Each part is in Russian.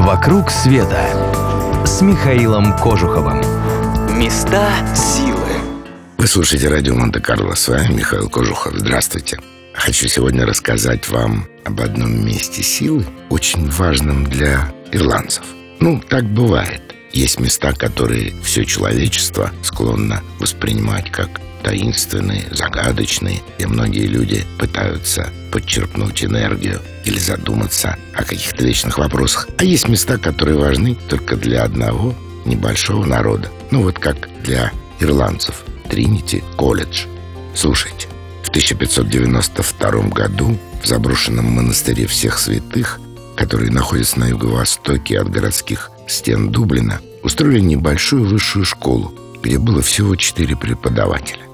«Вокруг света» с Михаилом Кожуховым. Места силы. Вы слушаете радио Монте-Карло. С вами Михаил Кожухов. Здравствуйте. Хочу сегодня рассказать вам об одном месте силы, очень важном для ирландцев. Ну, так бывает. Есть места, которые все человечество склонно воспринимать как таинственные, загадочные, и многие люди пытаются подчерпнуть энергию или задуматься о каких-то вечных вопросах. А есть места, которые важны только для одного небольшого народа. Ну вот как для ирландцев. Тринити колледж. Слушайте, в 1592 году в заброшенном монастыре всех святых, который находится на юго-востоке от городских стен Дублина, устроили небольшую высшую школу, где было всего четыре преподавателя.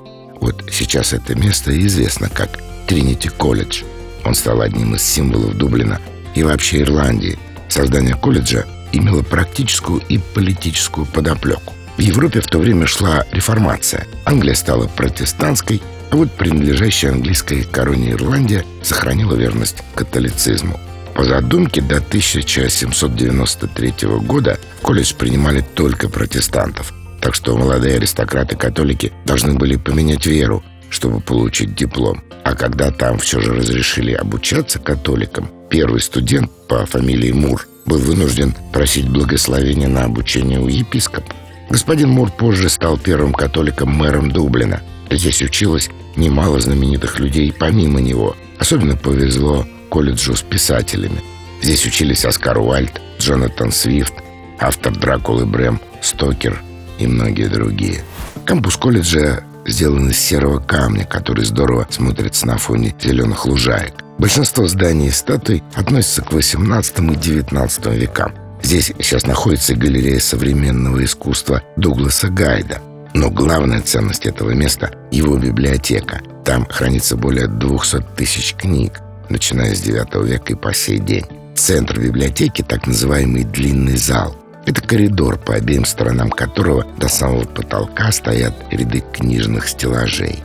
Вот сейчас это место известно как Тринити колледж. Он стал одним из символов Дублина и вообще Ирландии. Создание колледжа имело практическую и политическую подоплеку. В Европе в то время шла реформация. Англия стала протестантской, а вот принадлежащая английской короне Ирландия сохранила верность католицизму. По задумке до 1793 года в колледж принимали только протестантов – так что молодые аристократы-католики должны были поменять веру, чтобы получить диплом. А когда там все же разрешили обучаться католикам, первый студент по фамилии Мур был вынужден просить благословения на обучение у епископа. Господин Мур позже стал первым католиком-мэром Дублина. Здесь училось немало знаменитых людей помимо него. Особенно повезло колледжу с писателями. Здесь учились Оскар Уальд, Джонатан Свифт, автор Дракулы Брэм Стокер, и многие другие. Кампус колледжа сделан из серого камня, который здорово смотрится на фоне зеленых лужаек. Большинство зданий и статуй относятся к 18 и 19 векам. Здесь сейчас находится галерея современного искусства Дугласа Гайда. Но главная ценность этого места – его библиотека. Там хранится более 200 тысяч книг, начиная с 9 века и по сей день. Центр библиотеки – так называемый «длинный зал», это коридор, по обеим сторонам которого до самого потолка стоят ряды книжных стеллажей.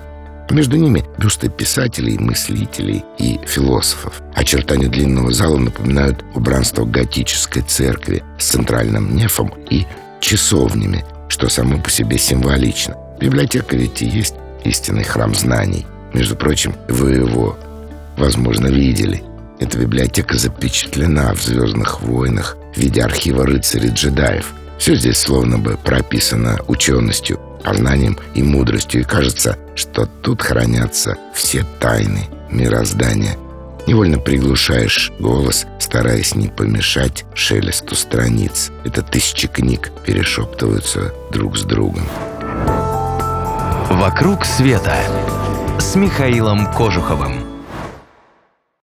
Между ними бюсты писателей, мыслителей и философов. Очертания длинного зала напоминают убранство готической церкви с центральным нефом и часовнями, что само по себе символично. Библиотека ведь и есть истинный храм знаний. Между прочим, вы его, возможно, видели. Эта библиотека запечатлена в «Звездных войнах», в виде архива рыцарей-джедаев. Все здесь словно бы прописано ученостью, познанием и мудростью, и кажется, что тут хранятся все тайны мироздания. Невольно приглушаешь голос, стараясь не помешать шелесту страниц. Это тысячи книг перешептываются друг с другом. «Вокруг света» с Михаилом Кожуховым.